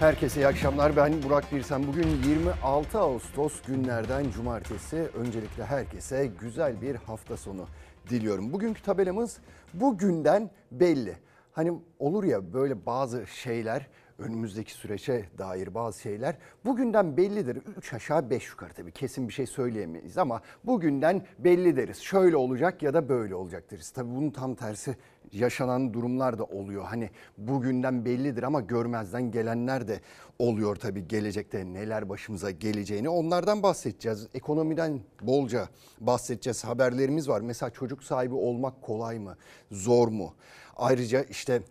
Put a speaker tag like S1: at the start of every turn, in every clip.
S1: Herkese iyi akşamlar. Ben Burak Birsen. Bugün 26 Ağustos günlerden cumartesi. Öncelikle herkese güzel bir hafta sonu diliyorum. Bugünkü tabelamız bugünden belli. Hani olur ya böyle bazı şeyler önümüzdeki süreçe dair bazı şeyler bugünden bellidir. Üç aşağı beş yukarı tabii kesin bir şey söyleyemeyiz ama bugünden belli deriz. Şöyle olacak ya da böyle olacak deriz. Tabii bunun tam tersi yaşanan durumlar da oluyor. Hani bugünden bellidir ama görmezden gelenler de oluyor tabii gelecekte neler başımıza geleceğini. Onlardan bahsedeceğiz. Ekonomiden bolca bahsedeceğiz. Haberlerimiz var. Mesela çocuk sahibi olmak kolay mı? Zor mu? Ayrıca işte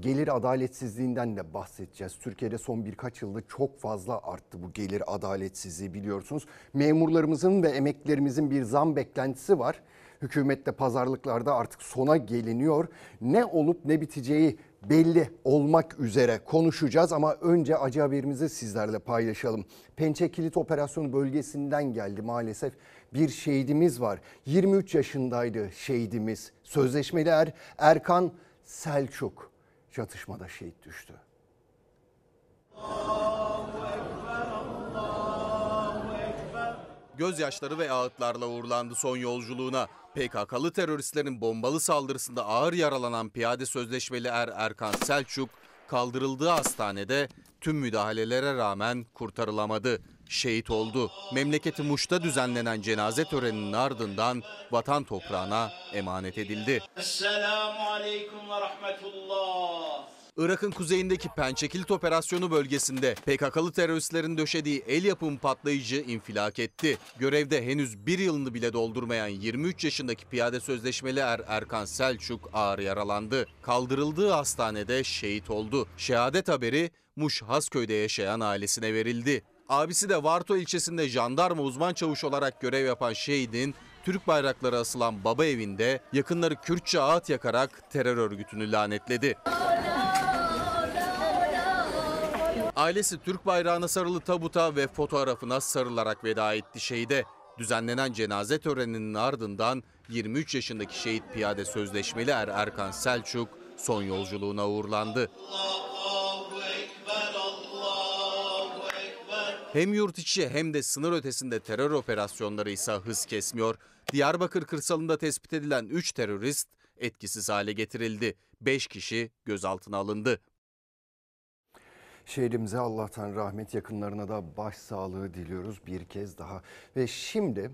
S1: gelir adaletsizliğinden de bahsedeceğiz. Türkiye'de son birkaç yılda çok fazla arttı bu gelir adaletsizliği biliyorsunuz. Memurlarımızın ve emeklerimizin bir zam beklentisi var. Hükümette pazarlıklarda artık sona geliniyor. Ne olup ne biteceği belli olmak üzere konuşacağız ama önce acı haberimizi sizlerle paylaşalım. Pençe Kilit Operasyonu bölgesinden geldi maalesef bir şehidimiz var. 23 yaşındaydı şehidimiz. Sözleşmeli er Erkan Selçuk çatışmada şehit düştü.
S2: Gözyaşları ve ağıtlarla uğurlandı son yolculuğuna. PKK'lı teröristlerin bombalı saldırısında ağır yaralanan piyade sözleşmeli er Erkan Selçuk kaldırıldığı hastanede tüm müdahalelere rağmen kurtarılamadı. Şehit oldu. Memleketi Muş'ta düzenlenen cenaze töreninin ardından vatan toprağına emanet edildi. Esselamu Aleyküm ve Rahmetullah. Irak'ın kuzeyindeki Pençekilit operasyonu bölgesinde PKK'lı teröristlerin döşediği el yapım patlayıcı infilak etti. Görevde henüz bir yılını bile doldurmayan 23 yaşındaki piyade sözleşmeli er Erkan Selçuk ağır yaralandı. Kaldırıldığı hastanede şehit oldu. Şehadet haberi Muş Hasköy'de yaşayan ailesine verildi. Abisi de Varto ilçesinde jandarma uzman çavuş olarak görev yapan şehidin Türk bayrakları asılan baba evinde yakınları Kürtçe ağıt yakarak terör örgütünü lanetledi. Ailesi Türk bayrağına sarılı tabuta ve fotoğrafına sarılarak veda etti şehide. Düzenlenen cenaze töreninin ardından 23 yaşındaki şehit piyade sözleşmeli er Erkan Selçuk son yolculuğuna uğurlandı. Hem yurt içi hem de sınır ötesinde terör operasyonları ise hız kesmiyor. Diyarbakır kırsalında tespit edilen 3 terörist etkisiz hale getirildi. 5 kişi gözaltına alındı.
S1: Şehrimize Allah'tan rahmet yakınlarına da başsağlığı diliyoruz bir kez daha. Ve şimdi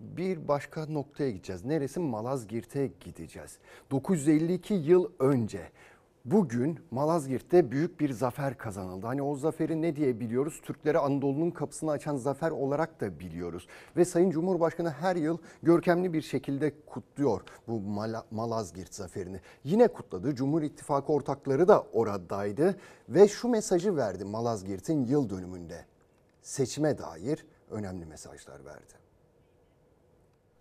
S1: bir başka noktaya gideceğiz. Neresi? Malazgirt'e gideceğiz. 952 yıl önce Bugün Malazgirt'te büyük bir zafer kazanıldı. Hani o zaferi ne diye biliyoruz? Türklere Anadolu'nun kapısını açan zafer olarak da biliyoruz. Ve Sayın Cumhurbaşkanı her yıl görkemli bir şekilde kutluyor bu Mal Malazgirt zaferini. Yine kutladı. Cumhur İttifakı ortakları da oradaydı ve şu mesajı verdi Malazgirt'in yıl dönümünde. Seçime dair önemli mesajlar verdi.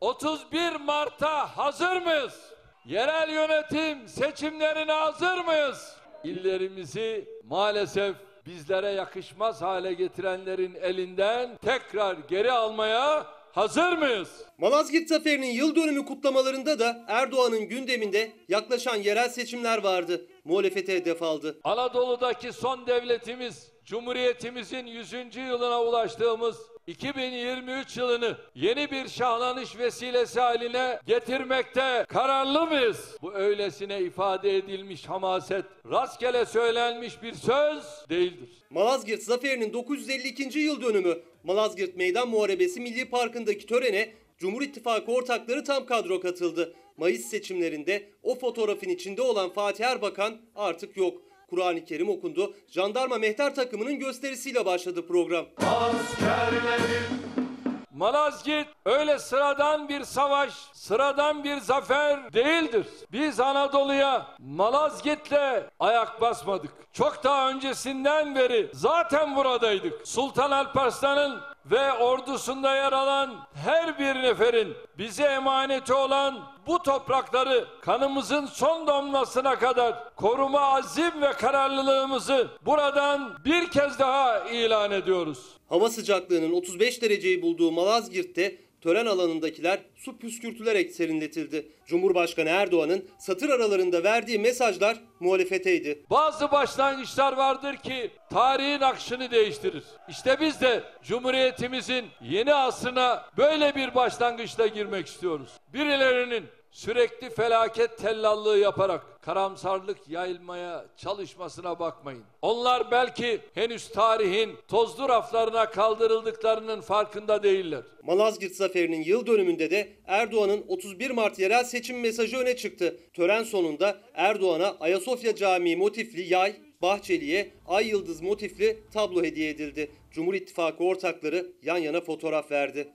S3: 31 Mart'a hazır mıyız? Yerel yönetim seçimlerine hazır mıyız? İllerimizi maalesef bizlere yakışmaz hale getirenlerin elinden tekrar geri almaya hazır mıyız?
S4: Malazgirt Zaferi'nin yıl dönümü kutlamalarında da Erdoğan'ın gündeminde yaklaşan yerel seçimler vardı. Muhalefete hedef aldı.
S3: Anadolu'daki son devletimiz, Cumhuriyetimizin 100. yılına ulaştığımız 2023 yılını yeni bir şahlanış vesilesi haline getirmekte kararlı mıyız? Bu öylesine ifade edilmiş hamaset rastgele söylenmiş bir söz değildir.
S4: Malazgirt Zaferi'nin 952. yıl dönümü Malazgirt Meydan Muharebesi Milli Parkı'ndaki törene Cumhur İttifakı ortakları tam kadro katıldı. Mayıs seçimlerinde o fotoğrafın içinde olan Fatih Erbakan artık yok. Kur'an-ı Kerim okundu. Jandarma mehter takımının gösterisiyle başladı program. Askerlerim
S3: Malazgirt öyle sıradan bir savaş, sıradan bir zafer değildir. Biz Anadolu'ya Malazgirt'le ayak basmadık. Çok daha öncesinden beri zaten buradaydık. Sultan Alparslan'ın ve ordusunda yer alan her bir neferin bize emaneti olan bu toprakları kanımızın son damlasına kadar koruma azim ve kararlılığımızı buradan bir kez daha ilan ediyoruz.
S4: Hava sıcaklığının 35 dereceyi bulduğu Malazgirt'te tören alanındakiler su püskürtülerek serinletildi. Cumhurbaşkanı Erdoğan'ın satır aralarında verdiği mesajlar muhalefeteydi.
S3: Bazı başlangıçlar vardır ki tarihin akışını değiştirir. İşte biz de Cumhuriyetimizin yeni asrına böyle bir başlangıçla girmek istiyoruz. Birilerinin sürekli felaket tellallığı yaparak karamsarlık yayılmaya çalışmasına bakmayın. Onlar belki henüz tarihin tozlu raflarına kaldırıldıklarının farkında değiller.
S4: Malazgirt Zaferi'nin yıl dönümünde de Erdoğan'ın 31 Mart yerel seçim mesajı öne çıktı. Tören sonunda Erdoğan'a Ayasofya Camii motifli yay, Bahçeli'ye ay yıldız motifli tablo hediye edildi. Cumhur İttifakı ortakları yan yana fotoğraf verdi.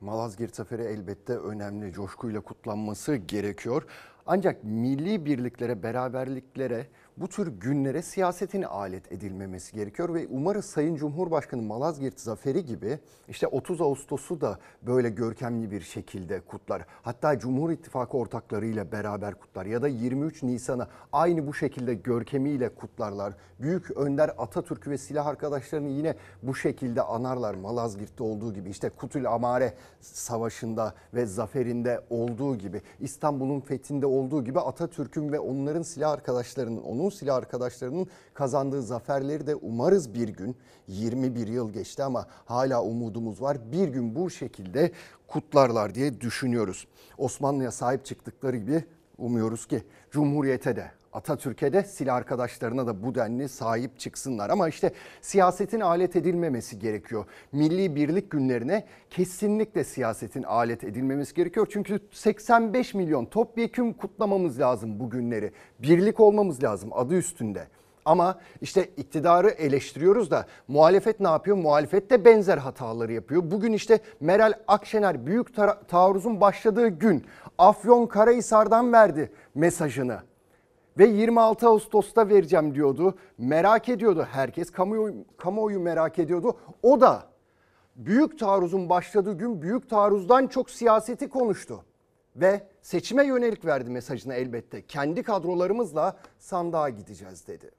S1: Malazgirt Zaferi elbette önemli, coşkuyla kutlanması gerekiyor. Ancak milli birliklere, beraberliklere, bu tür günlere siyasetin alet edilmemesi gerekiyor ve umarız Sayın Cumhurbaşkanı Malazgirt Zaferi gibi işte 30 Ağustos'u da böyle görkemli bir şekilde kutlar. Hatta Cumhur İttifakı ortaklarıyla beraber kutlar ya da 23 Nisan'ı aynı bu şekilde görkemiyle kutlarlar. Büyük Önder Atatürk ve silah arkadaşlarını yine bu şekilde anarlar Malazgirt'te olduğu gibi. işte Kutul Amare Savaşı'nda ve zaferinde olduğu gibi İstanbul'un fethinde olduğu gibi Atatürk'ün ve onların silah arkadaşlarının, onun silah arkadaşlarının kazandığı zaferleri de umarız bir gün 21 yıl geçti ama hala umudumuz var. Bir gün bu şekilde kutlarlar diye düşünüyoruz. Osmanlı'ya sahip çıktıkları gibi umuyoruz ki Cumhuriyete de Atatürk'e de silah arkadaşlarına da bu denli sahip çıksınlar. Ama işte siyasetin alet edilmemesi gerekiyor. Milli birlik günlerine kesinlikle siyasetin alet edilmemesi gerekiyor. Çünkü 85 milyon topyekun kutlamamız lazım bu günleri. Birlik olmamız lazım adı üstünde. Ama işte iktidarı eleştiriyoruz da muhalefet ne yapıyor? Muhalefet de benzer hataları yapıyor. Bugün işte Meral Akşener büyük ta- taarruzun başladığı gün Afyon Karahisar'dan verdi mesajını ve 26 Ağustos'ta vereceğim diyordu. Merak ediyordu herkes. Kamuoyu, kamuoyu merak ediyordu. O da büyük taarruzun başladığı gün büyük taarruzdan çok siyaseti konuştu. Ve seçime yönelik verdi mesajını elbette. Kendi kadrolarımızla sandığa gideceğiz dedi.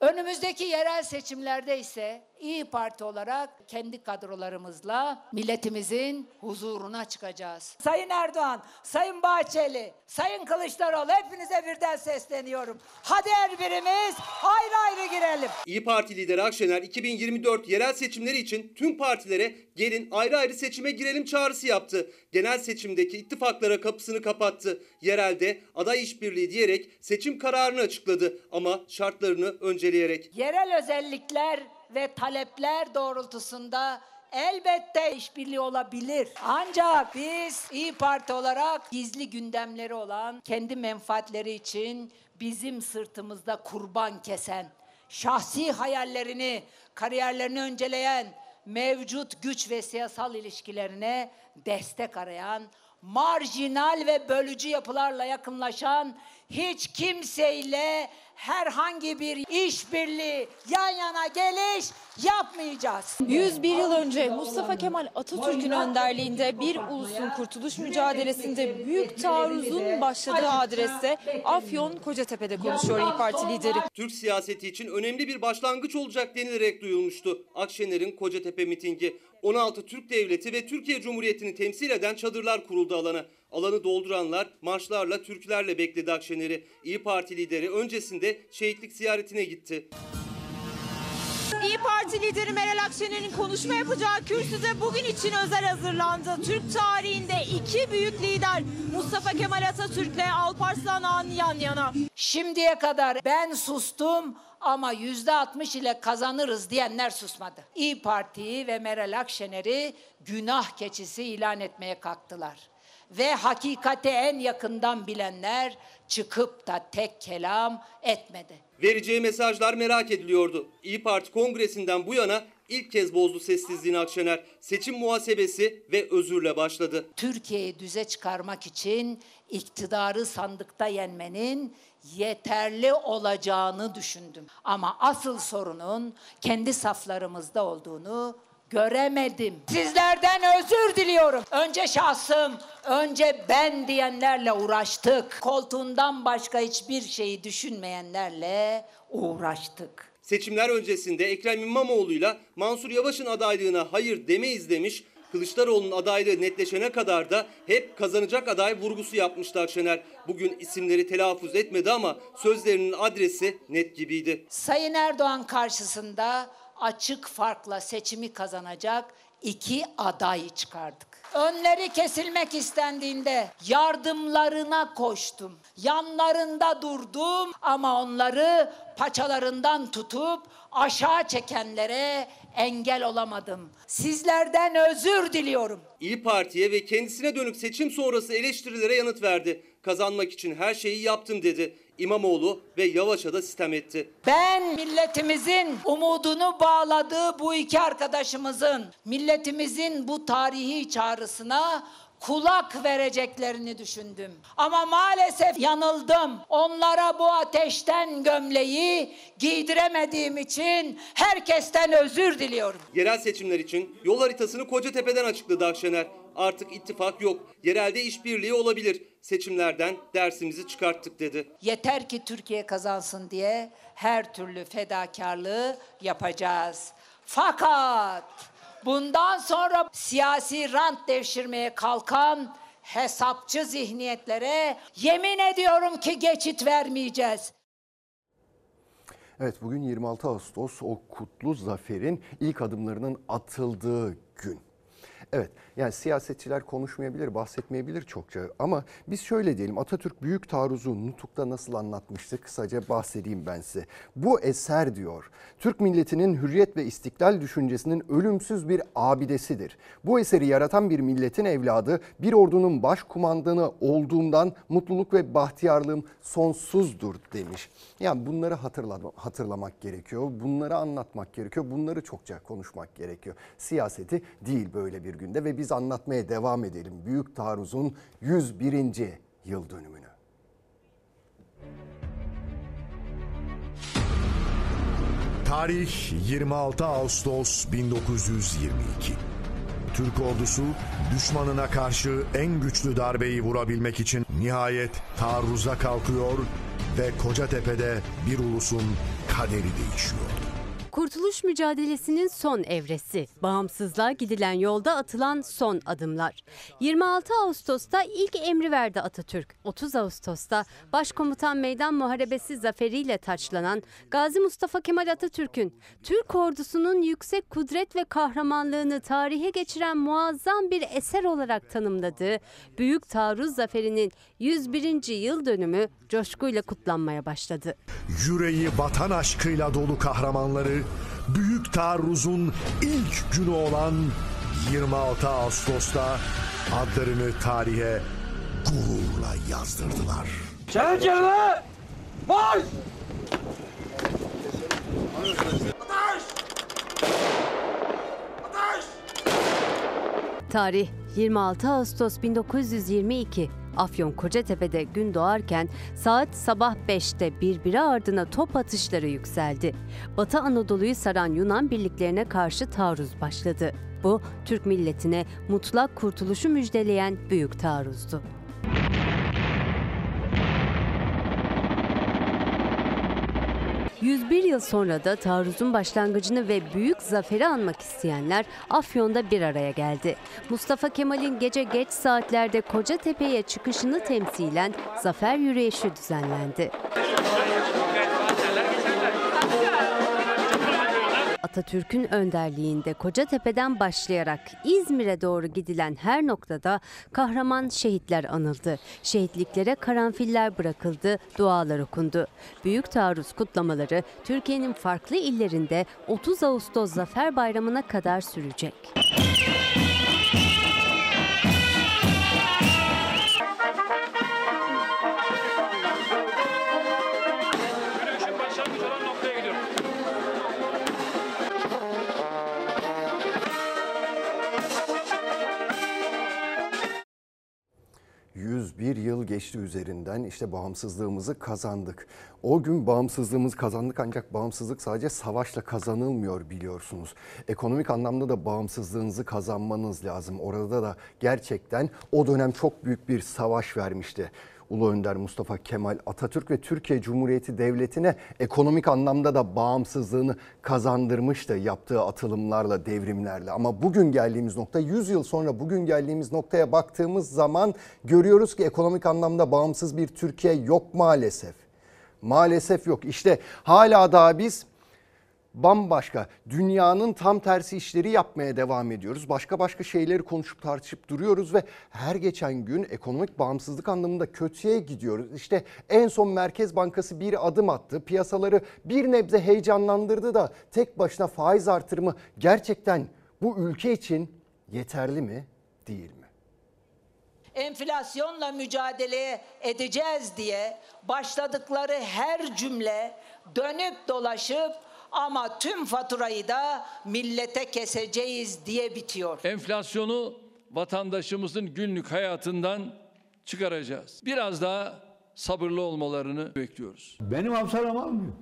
S5: Önümüzdeki yerel seçimlerde ise İyi Parti olarak kendi kadrolarımızla milletimizin huzuruna çıkacağız.
S6: Sayın Erdoğan, Sayın Bahçeli, Sayın Kılıçdaroğlu hepinize birden sesleniyorum. Hadi her birimiz ayrı ayrı girelim.
S4: İyi Parti lideri Akşener 2024 yerel seçimleri için tüm partilere gelin ayrı ayrı seçime girelim çağrısı yaptı. Genel seçimdeki ittifaklara kapısını kapattı. Yerelde aday işbirliği diyerek seçim kararını açıkladı ama şartlarını önceleyerek.
S5: Yerel özellikler ve talepler doğrultusunda elbette işbirliği olabilir. Ancak biz İyi Parti olarak gizli gündemleri olan kendi menfaatleri için bizim sırtımızda kurban kesen, şahsi hayallerini, kariyerlerini önceleyen, mevcut güç ve siyasal ilişkilerine destek arayan, marjinal ve bölücü yapılarla yakınlaşan hiç kimseyle herhangi bir işbirliği, yan yana geliş yapmayacağız.
S7: 101 yıl önce Mustafa Kemal Atatürk'ün önderliğinde bir ulusun kurtuluş mücadelesinde büyük taarruzun başladığı adreste Afyon Kocatepe'de konuşuyor İYİ Parti lideri.
S4: Türk siyaseti için önemli bir başlangıç olacak denilerek duyulmuştu. Akşener'in Kocatepe mitingi. 16 Türk Devleti ve Türkiye Cumhuriyeti'ni temsil eden çadırlar kuruldu alana. Alanı dolduranlar marşlarla, türkülerle bekledi Akşener'i. İyi Parti lideri öncesinde şehitlik ziyaretine gitti.
S7: İyi Parti lideri Meral Akşener'in konuşma yapacağı kürsüde bugün için özel hazırlandı. Türk tarihinde iki büyük lider Mustafa Kemal Atatürk'le Alparslan Han yan yana.
S5: Şimdiye kadar ben sustum ama yüzde 60 ile kazanırız diyenler susmadı. İyi Parti'yi ve Meral Akşener'i günah keçisi ilan etmeye kalktılar. Ve hakikati en yakından bilenler çıkıp da tek kelam etmedi.
S4: Vereceği mesajlar merak ediliyordu. İyi Parti kongresinden bu yana ilk kez bozdu sessizliğini Akşener. Seçim muhasebesi ve özürle başladı.
S5: Türkiye'yi düze çıkarmak için iktidarı sandıkta yenmenin yeterli olacağını düşündüm. Ama asıl sorunun kendi saflarımızda olduğunu göremedim. Sizlerden özür diliyorum. Önce şahsım, önce ben diyenlerle uğraştık. Koltuğundan başka hiçbir şeyi düşünmeyenlerle uğraştık.
S4: Seçimler öncesinde Ekrem İmamoğlu'yla Mansur Yavaş'ın adaylığına hayır demeyiz demiş. Kılıçdaroğlu'nun adaylığı netleşene kadar da hep kazanacak aday vurgusu yapmıştı Akşener. Bugün isimleri telaffuz etmedi ama sözlerinin adresi net gibiydi.
S5: Sayın Erdoğan karşısında açık farkla seçimi kazanacak iki aday çıkardık. Önleri kesilmek istendiğinde yardımlarına koştum. Yanlarında durdum ama onları paçalarından tutup aşağı çekenlere engel olamadım. Sizlerden özür diliyorum.
S4: İyi Parti'ye ve kendisine dönük seçim sonrası eleştirilere yanıt verdi. Kazanmak için her şeyi yaptım dedi. İmamoğlu ve Yavaş'a da sitem etti.
S5: Ben milletimizin umudunu bağladığı bu iki arkadaşımızın milletimizin bu tarihi çağrısına kulak vereceklerini düşündüm. Ama maalesef yanıldım. Onlara bu ateşten gömleği giydiremediğim için herkesten özür diliyorum.
S4: Yerel seçimler için yol haritasını Kocatepe'den açıkladı Akşener. Artık ittifak yok. Yerelde işbirliği olabilir. Seçimlerden dersimizi çıkarttık dedi.
S5: Yeter ki Türkiye kazansın diye her türlü fedakarlığı yapacağız. Fakat bundan sonra siyasi rant devşirmeye kalkan hesapçı zihniyetlere yemin ediyorum ki geçit vermeyeceğiz.
S1: Evet bugün 26 Ağustos o kutlu zaferin ilk adımlarının atıldığı gün. Evet yani siyasetçiler konuşmayabilir, bahsetmeyebilir çokça ama biz şöyle diyelim Atatürk Büyük Taarruz'u Nutuk'ta nasıl anlatmıştı kısaca bahsedeyim ben size. Bu eser diyor Türk milletinin hürriyet ve istiklal düşüncesinin ölümsüz bir abidesidir. Bu eseri yaratan bir milletin evladı bir ordunun başkumandanı olduğumdan mutluluk ve bahtiyarlığım sonsuzdur demiş. Yani bunları hatırlama, hatırlamak gerekiyor, bunları anlatmak gerekiyor, bunları çokça konuşmak gerekiyor. Siyaseti değil böyle bir günde ve biz anlatmaya devam edelim Büyük Taarruz'un 101. yıl dönümünü.
S8: Tarih 26 Ağustos 1922. Türk ordusu düşmanına karşı en güçlü darbeyi vurabilmek için nihayet taarruza kalkıyor ve Kocatepe'de bir ulusun kaderi değişiyor.
S9: Kurtuluş mücadelesinin son evresi, bağımsızlığa gidilen yolda atılan son adımlar. 26 Ağustos'ta ilk emri verdi Atatürk. 30 Ağustos'ta Başkomutan Meydan Muharebesi zaferiyle taçlanan Gazi Mustafa Kemal Atatürk'ün Türk ordusunun yüksek kudret ve kahramanlığını tarihe geçiren muazzam bir eser olarak tanımladığı Büyük Taarruz Zaferi'nin 101. yıl dönümü coşkuyla kutlanmaya başladı.
S8: Yüreği vatan aşkıyla dolu kahramanları Büyük Taarruz'un ilk günü olan 26 Ağustos'ta adlarını tarihe gururla yazdırdılar.
S3: Çerçeve! Marş!
S9: Tarih 26 Ağustos 1922. Afyon Kocatepe'de gün doğarken saat sabah 5'te birbiri ardına top atışları yükseldi. Batı Anadolu'yu saran Yunan birliklerine karşı taarruz başladı. Bu Türk milletine mutlak kurtuluşu müjdeleyen büyük taarruzdu. ...101 yıl sonra da taarruzun başlangıcını ve büyük zaferi anmak isteyenler Afyon'da bir araya geldi. Mustafa Kemal'in gece geç saatlerde Kocatepe'ye çıkışını temsilen zafer yürüyüşü düzenlendi. Atatürk'ün önderliğinde Kocatepe'den başlayarak İzmir'e doğru gidilen her noktada kahraman şehitler anıldı. Şehitliklere karanfiller bırakıldı, dualar okundu. Büyük taarruz kutlamaları Türkiye'nin farklı illerinde 30 Ağustos Zafer Bayramı'na kadar sürecek.
S1: 101 yıl geçti üzerinden işte bağımsızlığımızı kazandık. O gün bağımsızlığımızı kazandık ancak bağımsızlık sadece savaşla kazanılmıyor biliyorsunuz. Ekonomik anlamda da bağımsızlığınızı kazanmanız lazım. Orada da gerçekten o dönem çok büyük bir savaş vermişti. Ulu Önder Mustafa Kemal Atatürk ve Türkiye Cumhuriyeti Devleti'ne ekonomik anlamda da bağımsızlığını kazandırmıştı yaptığı atılımlarla, devrimlerle. Ama bugün geldiğimiz nokta 100 yıl sonra bugün geldiğimiz noktaya baktığımız zaman görüyoruz ki ekonomik anlamda bağımsız bir Türkiye yok maalesef. Maalesef yok. İşte hala daha biz bambaşka dünyanın tam tersi işleri yapmaya devam ediyoruz. Başka başka şeyleri konuşup tartışıp duruyoruz ve her geçen gün ekonomik bağımsızlık anlamında kötüye gidiyoruz. İşte en son Merkez Bankası bir adım attı. Piyasaları bir nebze heyecanlandırdı da tek başına faiz artırımı gerçekten bu ülke için yeterli mi değil mi?
S5: enflasyonla mücadele edeceğiz diye başladıkları her cümle dönüp dolaşıp ama tüm faturayı da millete keseceğiz diye bitiyor.
S3: Enflasyonu vatandaşımızın günlük hayatından çıkaracağız. Biraz daha sabırlı olmalarını bekliyoruz.
S10: Benim hafsalam almıyor.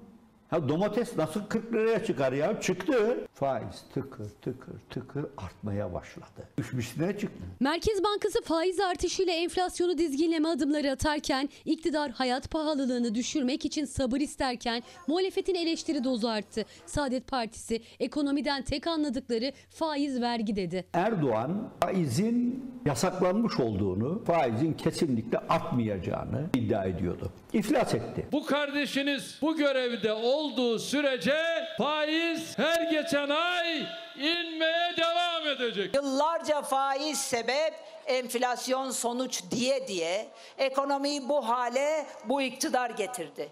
S10: Ha domates nasıl 40 liraya çıkar ya? Çıktı. Faiz tıkır tıkır tıkır artmaya başladı. Düşmüşüne çıktı.
S11: Merkez Bankası faiz artışıyla enflasyonu dizginleme adımları atarken iktidar hayat pahalılığını düşürmek için sabır isterken muhalefetin eleştiri dozu arttı. Saadet Partisi ekonomiden tek anladıkları faiz vergi dedi.
S10: Erdoğan faizin yasaklanmış olduğunu, faizin kesinlikle artmayacağını iddia ediyordu. İflas etti.
S3: Bu kardeşiniz bu görevde olduğu sürece faiz her geçen ay inmeye devam edecek.
S5: Yıllarca faiz sebep, enflasyon sonuç diye diye ekonomiyi bu hale bu iktidar getirdi.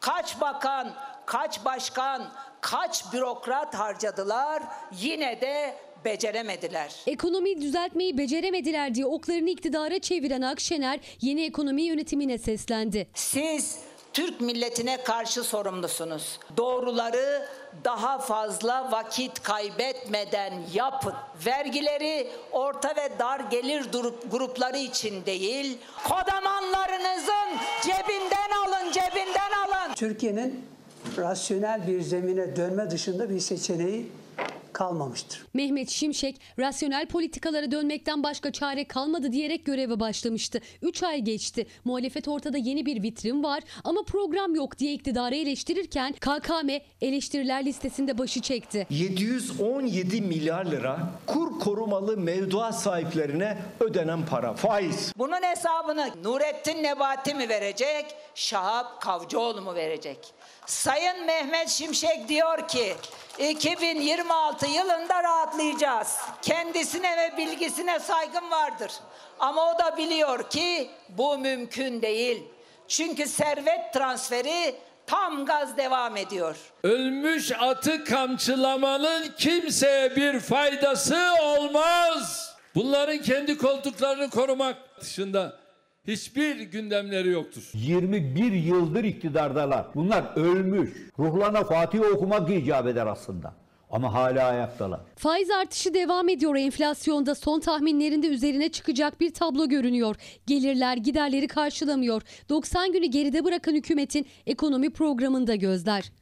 S5: Kaç bakan, kaç başkan, kaç bürokrat harcadılar yine de beceremediler.
S11: Ekonomiyi düzeltmeyi beceremediler diye oklarını iktidara çeviren Akşener yeni ekonomi yönetimine seslendi.
S5: Siz Türk milletine karşı sorumlusunuz. Doğruları daha fazla vakit kaybetmeden yapın. Vergileri orta ve dar gelir grupları için değil, kodamanlarınızın cebinden alın, cebinden alın.
S12: Türkiye'nin rasyonel bir zemine dönme dışında bir seçeneği kalmamıştır.
S11: Mehmet Şimşek rasyonel politikalara dönmekten başka çare kalmadı diyerek göreve başlamıştı. 3 ay geçti. Muhalefet ortada yeni bir vitrin var ama program yok diye iktidarı eleştirirken KKM eleştiriler listesinde başı çekti.
S13: 717 milyar lira kur korumalı mevduat sahiplerine ödenen para faiz.
S5: Bunun hesabını Nurettin Nebati mi verecek, Şahap Kavcıoğlu mu verecek? Sayın Mehmet Şimşek diyor ki 2026 yılında rahatlayacağız. Kendisine ve bilgisine saygım vardır. Ama o da biliyor ki bu mümkün değil. Çünkü servet transferi tam gaz devam ediyor.
S3: Ölmüş atı kamçılamanın kimseye bir faydası olmaz. Bunların kendi koltuklarını korumak dışında hiçbir gündemleri yoktur.
S10: 21 yıldır iktidardalar. Bunlar ölmüş. Ruhlarına Fatih okumak icap eder aslında. Ama hala ayaktalar.
S11: Faiz artışı devam ediyor. Enflasyonda son tahminlerinde üzerine çıkacak bir tablo görünüyor. Gelirler giderleri karşılamıyor. 90 günü geride bırakan hükümetin ekonomi programında gözler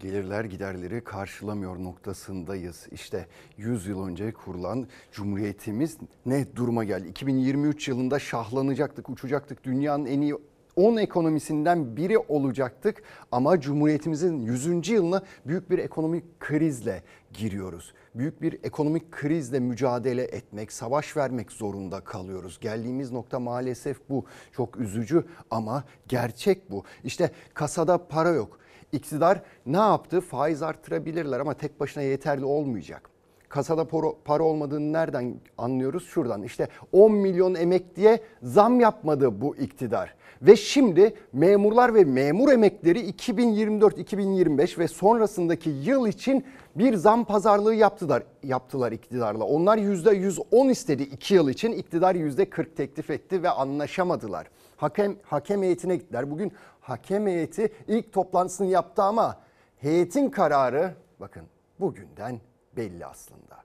S1: gelirler giderleri karşılamıyor noktasındayız. İşte 100 yıl önce kurulan Cumhuriyetimiz ne duruma geldi? 2023 yılında şahlanacaktık, uçacaktık. Dünyanın en iyi 10 ekonomisinden biri olacaktık ama Cumhuriyetimizin 100. yılına büyük bir ekonomik krizle giriyoruz. Büyük bir ekonomik krizle mücadele etmek, savaş vermek zorunda kalıyoruz. Geldiğimiz nokta maalesef bu. Çok üzücü ama gerçek bu. İşte kasada para yok İktidar ne yaptı? Faiz arttırabilirler ama tek başına yeterli olmayacak. Kasada para olmadığını nereden anlıyoruz? Şuradan işte 10 milyon emekliye zam yapmadı bu iktidar. Ve şimdi memurlar ve memur emekleri 2024-2025 ve sonrasındaki yıl için bir zam pazarlığı yaptılar, yaptılar iktidarla. Onlar %110 istedi 2 yıl için, iktidar %40 teklif etti ve anlaşamadılar. Hakem, hakem heyetine gittiler. Bugün hakem heyeti ilk toplantısını yaptı ama heyetin kararı bakın bugünden belli aslında.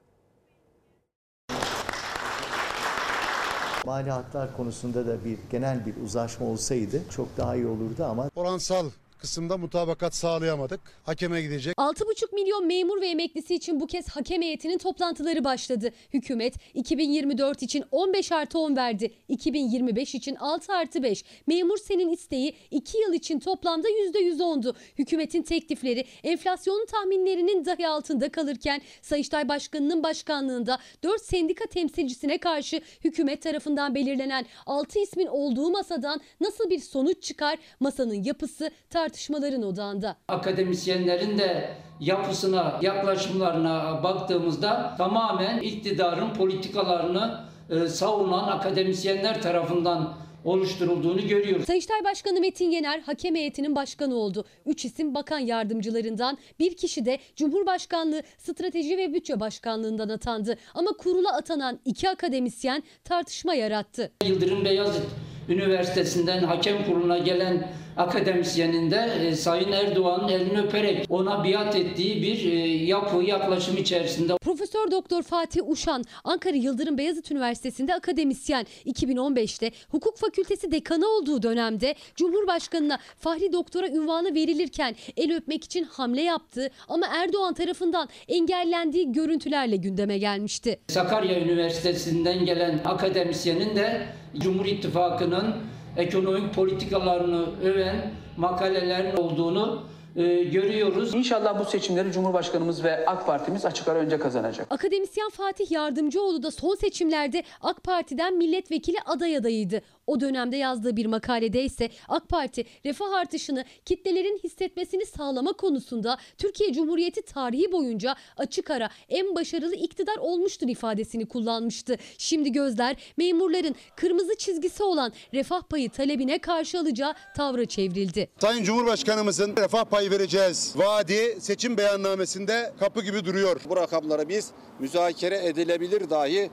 S14: Mali hatlar konusunda da bir genel bir uzlaşma olsaydı çok daha iyi olurdu ama
S15: oransal
S14: kısımda mutabakat sağlayamadık. Hakeme gidecek.
S11: 6,5 milyon memur ve emeklisi için bu kez hakem heyetinin toplantıları başladı. Hükümet 2024 için 15 artı 10 verdi. 2025 için 6 artı 5. Memur senin isteği 2 yıl için toplamda %110'du. Hükümetin teklifleri enflasyonun tahminlerinin dahi altında kalırken Sayıştay Başkanı'nın başkanlığında 4 sendika temsilcisine karşı hükümet tarafından belirlenen 6 ismin olduğu masadan nasıl bir sonuç çıkar? Masanın yapısı tartışmaların odağında.
S15: akademisyenlerin de yapısına, yaklaşımlarına baktığımızda tamamen iktidarın politikalarını e, savunan akademisyenler tarafından oluşturulduğunu görüyoruz.
S11: Sayıştay Başkanı Metin Yener hakem heyetinin başkanı oldu. Üç isim bakan yardımcılarından bir kişi de Cumhurbaşkanlığı Strateji ve Bütçe Başkanlığından atandı. Ama kurula atanan iki akademisyen tartışma yarattı.
S15: Yıldırım Beyazıt Üniversitesi'nden hakem kuruluna gelen akademisyenin de e, Sayın Erdoğan'ın elini öperek ona biat ettiği bir e, yapı, yaklaşım içerisinde.
S11: Profesör Doktor Fatih Uşan Ankara Yıldırım Beyazıt Üniversitesi'nde akademisyen 2015'te hukuk fakültesi dekanı olduğu dönemde Cumhurbaşkanına Fahri Doktora ünvanı verilirken el öpmek için hamle yaptığı ama Erdoğan tarafından engellendiği görüntülerle gündeme gelmişti.
S15: Sakarya Üniversitesi'nden gelen akademisyenin de Cumhur İttifakı'nın ekonomik politikalarını öven makalelerin olduğunu e, görüyoruz.
S16: İnşallah bu seçimleri Cumhurbaşkanımız ve AK Partimiz açık ara önce kazanacak.
S11: Akademisyen Fatih Yardımcıoğlu da son seçimlerde AK Parti'den milletvekili aday adayıydı. O dönemde yazdığı bir makalede ise AK Parti refah artışını kitlelerin hissetmesini sağlama konusunda Türkiye Cumhuriyeti tarihi boyunca açık ara en başarılı iktidar olmuştur ifadesini kullanmıştı. Şimdi gözler memurların kırmızı çizgisi olan refah payı talebine karşı alacağı tavra çevrildi.
S14: Sayın Cumhurbaşkanımızın refah payı vereceğiz vaadi seçim beyannamesinde kapı gibi duruyor.
S17: Bu rakamları biz müzakere edilebilir dahi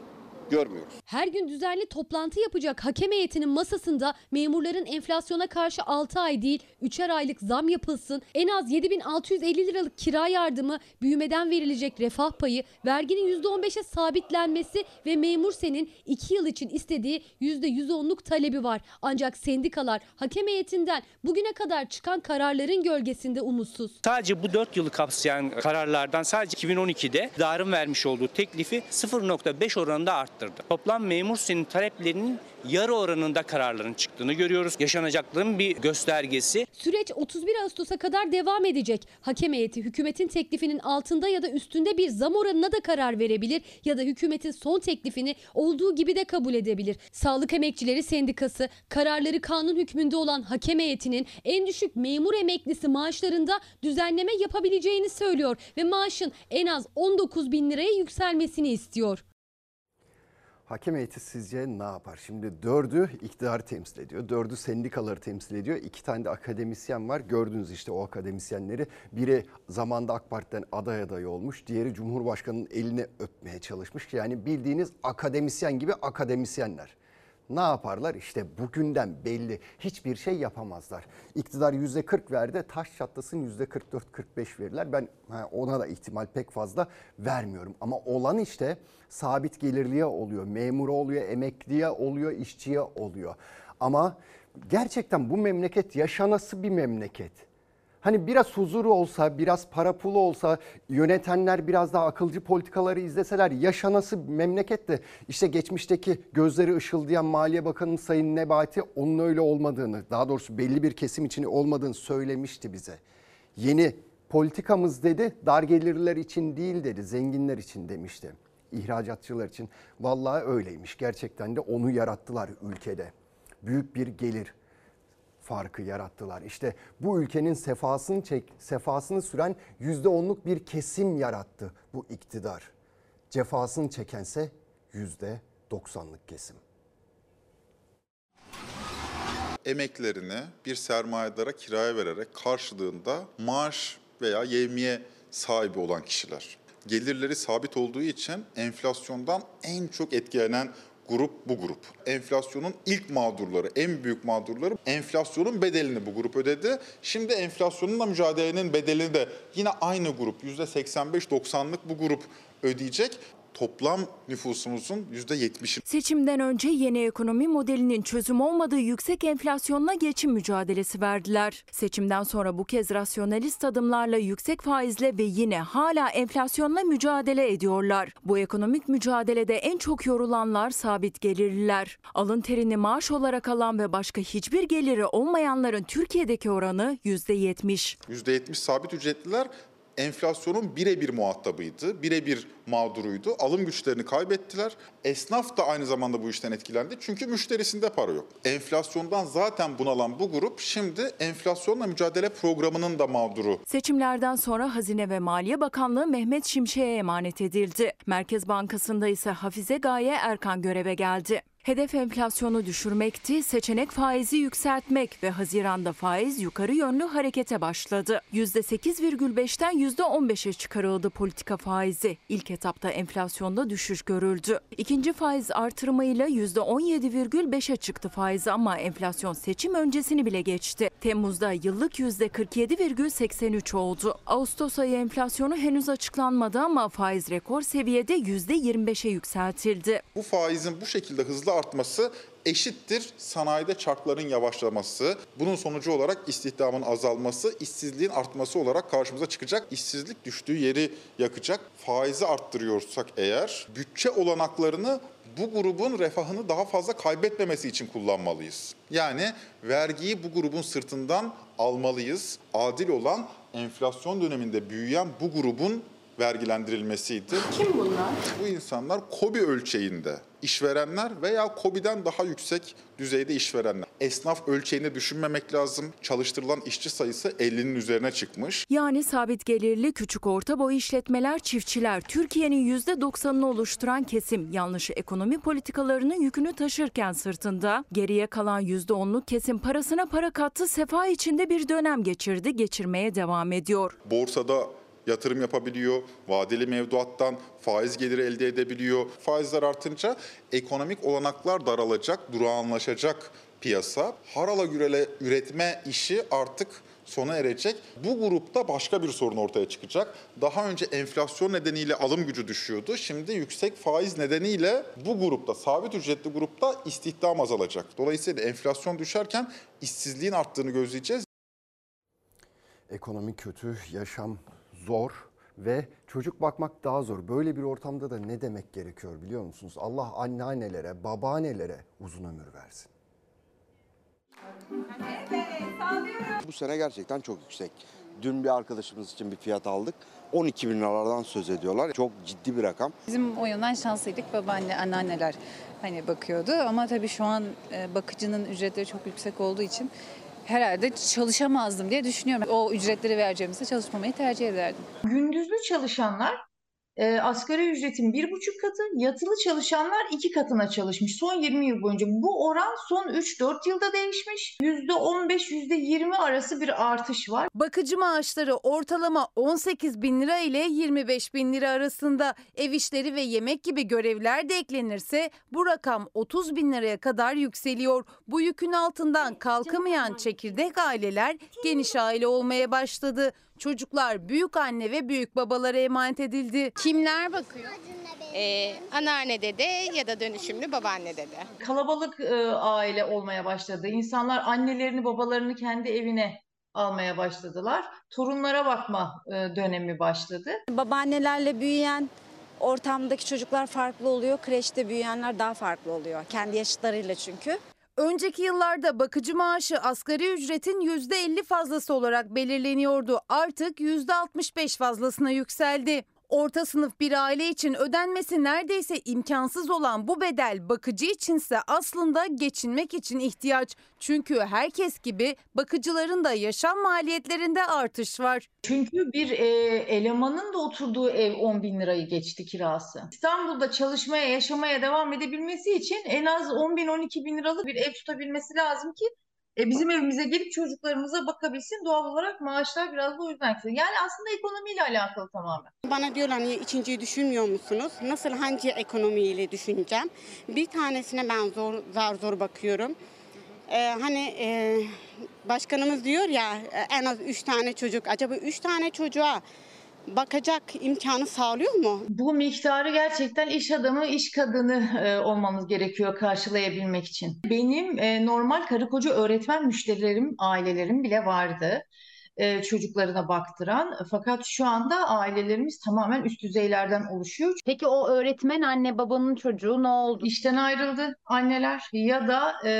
S17: görmüyoruz.
S11: Her gün düzenli toplantı yapacak hakem heyetinin masasında memurların enflasyona karşı 6 ay değil 3'er aylık zam yapılsın, en az 7650 liralık kira yardımı, büyümeden verilecek refah payı, verginin %15'e sabitlenmesi ve memur senin 2 yıl için istediği %110'luk talebi var. Ancak sendikalar hakem heyetinden bugüne kadar çıkan kararların gölgesinde umutsuz.
S18: Sadece bu 4 yılı kapsayan kararlardan sadece 2012'de iktidarın vermiş olduğu teklifi 0.5 oranında arttırdı. Toplam memur senin taleplerinin yarı oranında kararların çıktığını görüyoruz. Yaşanacaklığın bir göstergesi.
S11: Süreç 31 Ağustos'a kadar devam edecek. Hakem heyeti hükümetin teklifinin altında ya da üstünde bir zam oranına da karar verebilir ya da hükümetin son teklifini olduğu gibi de kabul edebilir. Sağlık Emekçileri Sendikası kararları kanun hükmünde olan hakem heyetinin en düşük memur emeklisi maaşlarında düzenleme yapabileceğini söylüyor ve maaşın en az 19 bin liraya yükselmesini istiyor.
S1: Hakem heyeti sizce ne yapar? Şimdi dördü iktidarı temsil ediyor. Dördü sendikaları temsil ediyor. İki tane de akademisyen var. Gördünüz işte o akademisyenleri. Biri zamanda AK Parti'den aday adayı olmuş. Diğeri Cumhurbaşkanı'nın elini öpmeye çalışmış. Yani bildiğiniz akademisyen gibi akademisyenler. Ne yaparlar? İşte bugünden belli. Hiçbir şey yapamazlar. İktidar yüzde 40 verdi. Taş çatlasın yüzde 44-45 verirler. Ben ona da ihtimal pek fazla vermiyorum. Ama olan işte sabit gelirliye oluyor. Memura oluyor, emekliye oluyor, işçiye oluyor. Ama gerçekten bu memleket yaşanası bir memleket. Hani biraz huzuru olsa, biraz para pulu olsa, yönetenler biraz daha akılcı politikaları izleseler yaşanası memlekette işte geçmişteki gözleri ışıldayan Maliye Bakanı Sayın Nebati onun öyle olmadığını, daha doğrusu belli bir kesim için olmadığını söylemişti bize. Yeni politikamız dedi, dar gelirler için değil dedi, zenginler için demişti. İhracatçılar için. Vallahi öyleymiş. Gerçekten de onu yarattılar ülkede. Büyük bir gelir farkı yarattılar. İşte bu ülkenin sefasını çek, sefasını süren yüzde onluk bir kesim yarattı bu iktidar. Cefasını çekense yüzde doksanlık kesim.
S19: Emeklerini bir sermayedara kiraya vererek karşılığında maaş veya yevmiye sahibi olan kişiler. Gelirleri sabit olduğu için enflasyondan en çok etkilenen grup bu grup. Enflasyonun ilk mağdurları, en büyük mağdurları enflasyonun bedelini bu grup ödedi. Şimdi enflasyonunla mücadelenin bedelini de yine aynı grup %85-90'lık bu grup ödeyecek. Toplam nüfusumuzun %70'i.
S20: Seçimden önce yeni ekonomi modelinin çözüm olmadığı yüksek enflasyonla geçim mücadelesi verdiler. Seçimden sonra bu kez rasyonalist adımlarla yüksek faizle ve yine hala enflasyonla mücadele ediyorlar. Bu ekonomik mücadelede en çok yorulanlar sabit gelirliler. Alın terini maaş olarak alan ve başka hiçbir geliri olmayanların Türkiye'deki oranı %70.
S19: %70 sabit ücretliler enflasyonun birebir muhatabıydı, birebir mağduruydu. Alım güçlerini kaybettiler. Esnaf da aynı zamanda bu işten etkilendi çünkü müşterisinde para yok. Enflasyondan zaten bunalan bu grup şimdi enflasyonla mücadele programının da mağduru.
S20: Seçimlerden sonra Hazine ve Maliye Bakanlığı Mehmet Şimşek'e emanet edildi. Merkez Bankası'nda ise Hafize Gaye Erkan göreve geldi. Hedef enflasyonu düşürmekti, seçenek faizi yükseltmek ve Haziran'da faiz yukarı yönlü harekete başladı. %8,5'ten %15'e çıkarıldı politika faizi. İlk etapta enflasyonda düşüş görüldü. İkinci faiz artırımıyla %17,5'e çıktı faiz ama enflasyon seçim öncesini bile geçti. Temmuz'da yıllık %47,83 oldu. Ağustos ayı enflasyonu henüz açıklanmadı ama faiz rekor seviyede %25'e yükseltildi.
S19: Bu faizin bu şekilde hızlı artması eşittir sanayide çarkların yavaşlaması. Bunun sonucu olarak istihdamın azalması, işsizliğin artması olarak karşımıza çıkacak. İşsizlik düştüğü yeri yakacak. Faizi arttırıyorsak eğer bütçe olanaklarını bu grubun refahını daha fazla kaybetmemesi için kullanmalıyız. Yani vergiyi bu grubun sırtından almalıyız. Adil olan enflasyon döneminde büyüyen bu grubun vergilendirilmesiydi.
S21: Kim bunlar?
S19: Bu insanlar KOBİ ölçeğinde işverenler veya KOBİ'den daha yüksek düzeyde işverenler. Esnaf ölçeğinde düşünmemek lazım. Çalıştırılan işçi sayısı 50'nin üzerine çıkmış.
S20: Yani sabit gelirli küçük orta boy işletmeler, çiftçiler Türkiye'nin %90'ını oluşturan kesim yanlış ekonomi politikalarının yükünü taşırken sırtında geriye kalan %10'luk kesim parasına para kattı, sefa içinde bir dönem geçirdi, geçirmeye devam ediyor.
S19: Borsada yatırım yapabiliyor, vadeli mevduattan faiz geliri elde edebiliyor. Faizler artınca ekonomik olanaklar daralacak, durağanlaşacak piyasa. Harala gürele üretme işi artık sona erecek. Bu grupta başka bir sorun ortaya çıkacak. Daha önce enflasyon nedeniyle alım gücü düşüyordu. Şimdi yüksek faiz nedeniyle bu grupta, sabit ücretli grupta istihdam azalacak. Dolayısıyla enflasyon düşerken işsizliğin arttığını gözleyeceğiz.
S1: Ekonomi kötü, yaşam zor ve çocuk bakmak daha zor. Böyle bir ortamda da ne demek gerekiyor biliyor musunuz? Allah anneannelere, babaannelere uzun ömür versin.
S22: Bu sene gerçekten çok yüksek. Dün bir arkadaşımız için bir fiyat aldık. 12 bin liralardan söz ediyorlar. Çok ciddi bir rakam.
S23: Bizim o yönden şanslıydık. Babaanne, anneanneler hani bakıyordu. Ama tabii şu an e, bakıcının ücretleri çok yüksek olduğu için herhalde çalışamazdım diye düşünüyorum. O ücretleri vereceğimizde çalışmamayı tercih ederdim.
S21: Gündüzlü çalışanlar e, asgari ücretin bir buçuk katı, yatılı çalışanlar iki katına çalışmış son 20 yıl boyunca. Bu oran son 3-4 yılda değişmiş. %15-%20 arası bir artış var.
S24: Bakıcı maaşları ortalama 18 bin lira ile 25 bin lira arasında. Ev işleri ve yemek gibi görevler de eklenirse bu rakam 30 bin liraya kadar yükseliyor. Bu yükün altından kalkamayan çekirdek aileler geniş aile olmaya başladı. Çocuklar büyük anne ve büyük babalara emanet edildi.
S25: Kimler bakıyor? Ee, anneanne dede ya da dönüşümlü babaanne dede.
S21: Kalabalık e, aile olmaya başladı. İnsanlar annelerini babalarını kendi evine almaya başladılar. Torunlara bakma e, dönemi başladı.
S26: Babaannelerle büyüyen ortamdaki çocuklar farklı oluyor. Kreşte büyüyenler daha farklı oluyor. Kendi yaşıtlarıyla çünkü.
S24: Önceki yıllarda bakıcı maaşı asgari ücretin %50 fazlası olarak belirleniyordu. Artık %65 fazlasına yükseldi. Orta sınıf bir aile için ödenmesi neredeyse imkansız olan bu bedel bakıcı içinse aslında geçinmek için ihtiyaç. Çünkü herkes gibi bakıcıların da yaşam maliyetlerinde artış var.
S21: Çünkü bir e, elemanın da oturduğu ev 10 bin lirayı geçti kirası. İstanbul'da çalışmaya, yaşamaya devam edebilmesi için en az 10 bin, 12 bin liralık bir ev tutabilmesi lazım ki e, bizim evimize gelip çocuklarımıza bakabilsin. Doğal olarak maaşlar biraz da o yüzden yüksek. Yani aslında ekonomiyle alakalı tamamen.
S25: Bana diyorlar niye ikinciyi düşünmüyor musunuz? Nasıl hangi ekonomiyle düşüneceğim? Bir tanesine ben zor zar zor bakıyorum. Ee, hani e, başkanımız diyor ya en az üç tane çocuk. Acaba üç tane çocuğa bakacak imkanı sağlıyor mu?
S21: Bu miktarı gerçekten iş adamı, iş kadını e, olmamız gerekiyor karşılayabilmek için. Benim e, normal karı koca öğretmen müşterilerim, ailelerim bile vardı e, çocuklarına baktıran. Fakat şu anda ailelerimiz tamamen üst düzeylerden oluşuyor.
S27: Peki o öğretmen anne babanın çocuğu ne oldu?
S21: İşten ayrıldı anneler ya da e,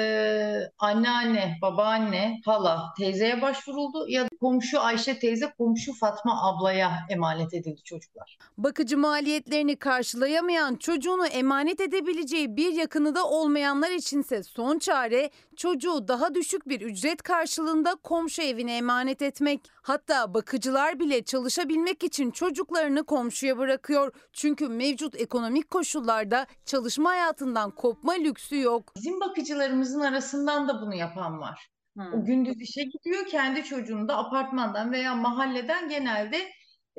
S21: anneanne, babaanne, hala, teyzeye başvuruldu ya da komşu Ayşe teyze, komşu Fatma ablaya emanet edildi çocuklar.
S24: Bakıcı maliyetlerini karşılayamayan, çocuğunu emanet edebileceği bir yakını da olmayanlar içinse son çare çocuğu daha düşük bir ücret karşılığında komşu evine emanet etmek. Hatta bakıcılar bile çalışabilmek için çocuklarını komşuya bırakıyor. Çünkü mevcut ekonomik koşullarda çalışma hayatından kopma lüksü yok.
S21: Bizim bakıcılarımızın arasından da bunu yapan var. O gündüz işe gidiyor, kendi çocuğunu da apartmandan veya mahalleden genelde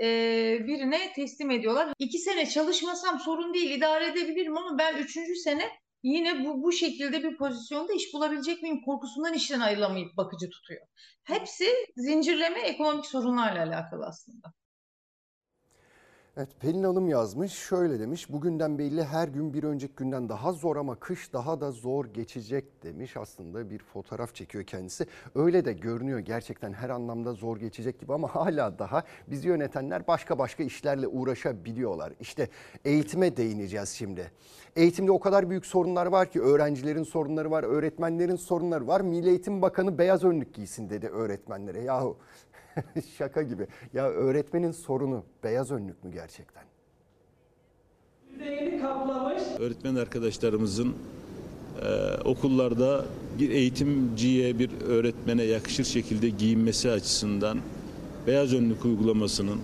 S21: e, birine teslim ediyorlar. İki sene çalışmasam sorun değil, idare edebilirim ama ben üçüncü sene yine bu, bu şekilde bir pozisyonda iş bulabilecek miyim korkusundan işten ayrılamayıp bakıcı tutuyor. Hepsi zincirleme ekonomik sorunlarla alakalı aslında.
S1: Evet Pelin Hanım yazmış şöyle demiş bugünden belli her gün bir önceki günden daha zor ama kış daha da zor geçecek demiş. Aslında bir fotoğraf çekiyor kendisi. Öyle de görünüyor gerçekten her anlamda zor geçecek gibi ama hala daha bizi yönetenler başka başka işlerle uğraşabiliyorlar. İşte eğitime değineceğiz şimdi. Eğitimde o kadar büyük sorunlar var ki öğrencilerin sorunları var öğretmenlerin sorunları var. Milli Eğitim Bakanı beyaz önlük giysin dedi öğretmenlere. Yahu Şaka gibi. Ya öğretmenin sorunu beyaz önlük mü gerçekten?
S28: Öğretmen arkadaşlarımızın e, okullarda bir eğitimciye, bir öğretmene yakışır şekilde giyinmesi açısından beyaz önlük uygulamasının